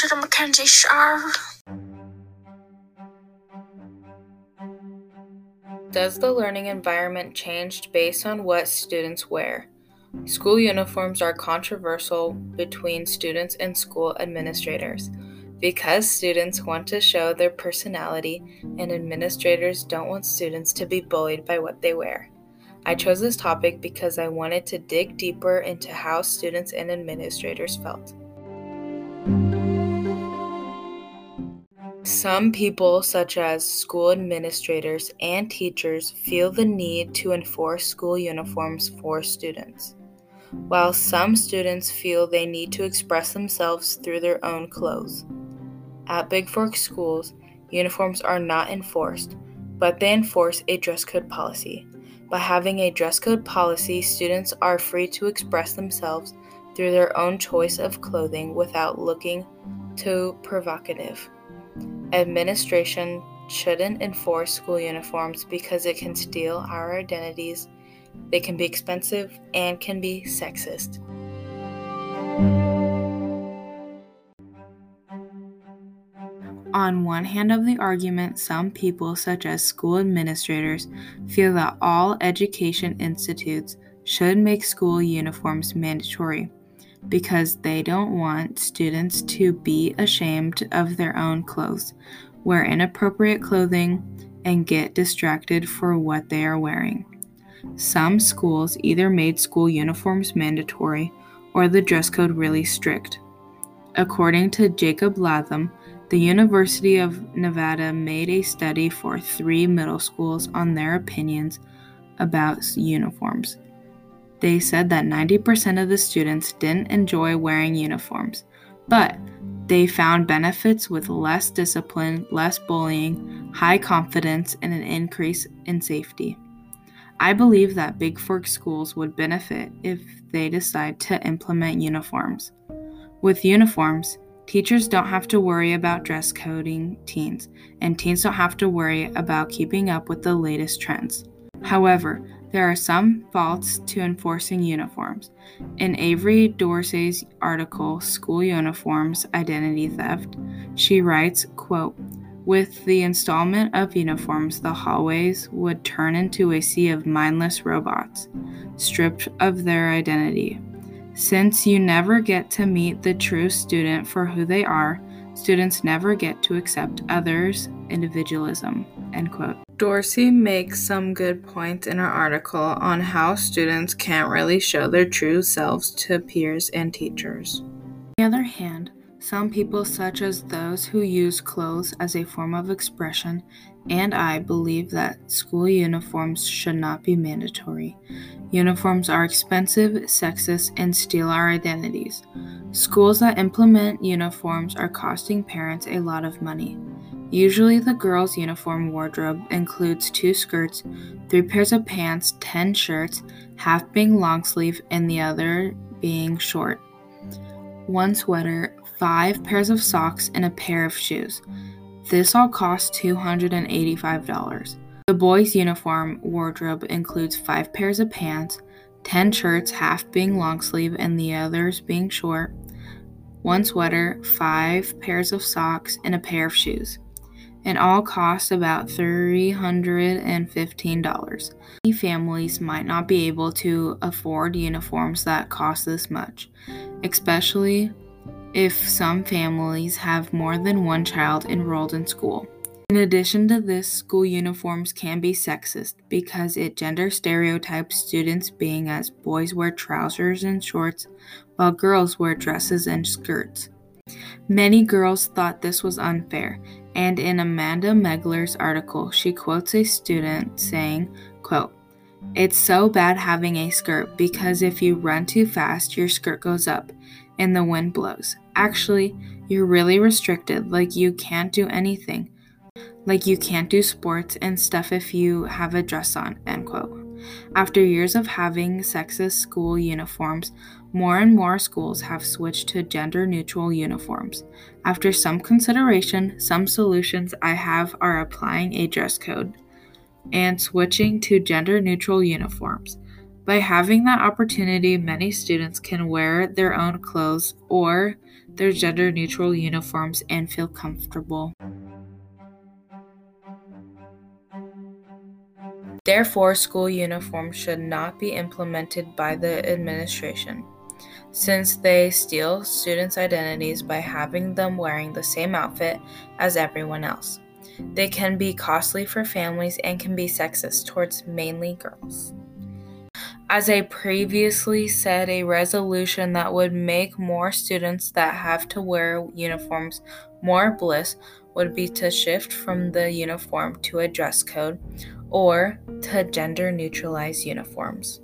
to the Mackenzie Show. Does the learning environment change based on what students wear? School uniforms are controversial between students and school administrators because students want to show their personality and administrators don't want students to be bullied by what they wear. I chose this topic because I wanted to dig deeper into how students and administrators felt. Some people, such as school administrators and teachers, feel the need to enforce school uniforms for students, while some students feel they need to express themselves through their own clothes. At Bigfork schools, uniforms are not enforced, but they enforce a dress code policy. By having a dress code policy, students are free to express themselves through their own choice of clothing without looking too provocative. Administration shouldn't enforce school uniforms because it can steal our identities, they can be expensive, and can be sexist. On one hand of the argument, some people, such as school administrators, feel that all education institutes should make school uniforms mandatory because they don't want students to be ashamed of their own clothes, wear inappropriate clothing, and get distracted for what they are wearing. Some schools either made school uniforms mandatory or the dress code really strict. According to Jacob Latham, the University of Nevada made a study for three middle schools on their opinions about uniforms. They said that 90% of the students didn't enjoy wearing uniforms, but they found benefits with less discipline, less bullying, high confidence, and an increase in safety. I believe that Bigfork schools would benefit if they decide to implement uniforms. With uniforms, Teachers don't have to worry about dress coding teens, and teens don't have to worry about keeping up with the latest trends. However, there are some faults to enforcing uniforms. In Avery Dorsey's article, School Uniforms Identity Theft, she writes, quote, with the installment of uniforms, the hallways would turn into a sea of mindless robots, stripped of their identity. Since you never get to meet the true student for who they are, students never get to accept others' individualism. End quote. Dorsey makes some good points in her article on how students can't really show their true selves to peers and teachers. On the other hand, some people, such as those who use clothes as a form of expression, and I believe that school uniforms should not be mandatory. Uniforms are expensive, sexist, and steal our identities. Schools that implement uniforms are costing parents a lot of money. Usually, the girls' uniform wardrobe includes two skirts, three pairs of pants, 10 shirts, half being long sleeve and the other being short, one sweater, five pairs of socks, and a pair of shoes. This all costs $285. The boys' uniform wardrobe includes five pairs of pants, 10 shirts, half being long sleeve and the others being short, one sweater, five pairs of socks, and a pair of shoes. It all cost about $315. Many families might not be able to afford uniforms that cost this much, especially if some families have more than one child enrolled in school. In addition to this, school uniforms can be sexist because it gender stereotypes students being as boys wear trousers and shorts while girls wear dresses and skirts. Many girls thought this was unfair, and in Amanda Megler's article, she quotes a student saying, quote, It's so bad having a skirt because if you run too fast, your skirt goes up and the wind blows. Actually, you're really restricted, like you can't do anything. Like you can't do sports and stuff if you have a dress on, end quote. After years of having sexist school uniforms, more and more schools have switched to gender neutral uniforms. After some consideration, some solutions I have are applying a dress code and switching to gender neutral uniforms. By having that opportunity, many students can wear their own clothes or their gender neutral uniforms and feel comfortable. Therefore, school uniforms should not be implemented by the administration, since they steal students' identities by having them wearing the same outfit as everyone else. They can be costly for families and can be sexist towards mainly girls. As I previously said, a resolution that would make more students that have to wear uniforms more bliss would be to shift from the uniform to a dress code or to gender neutralize uniforms.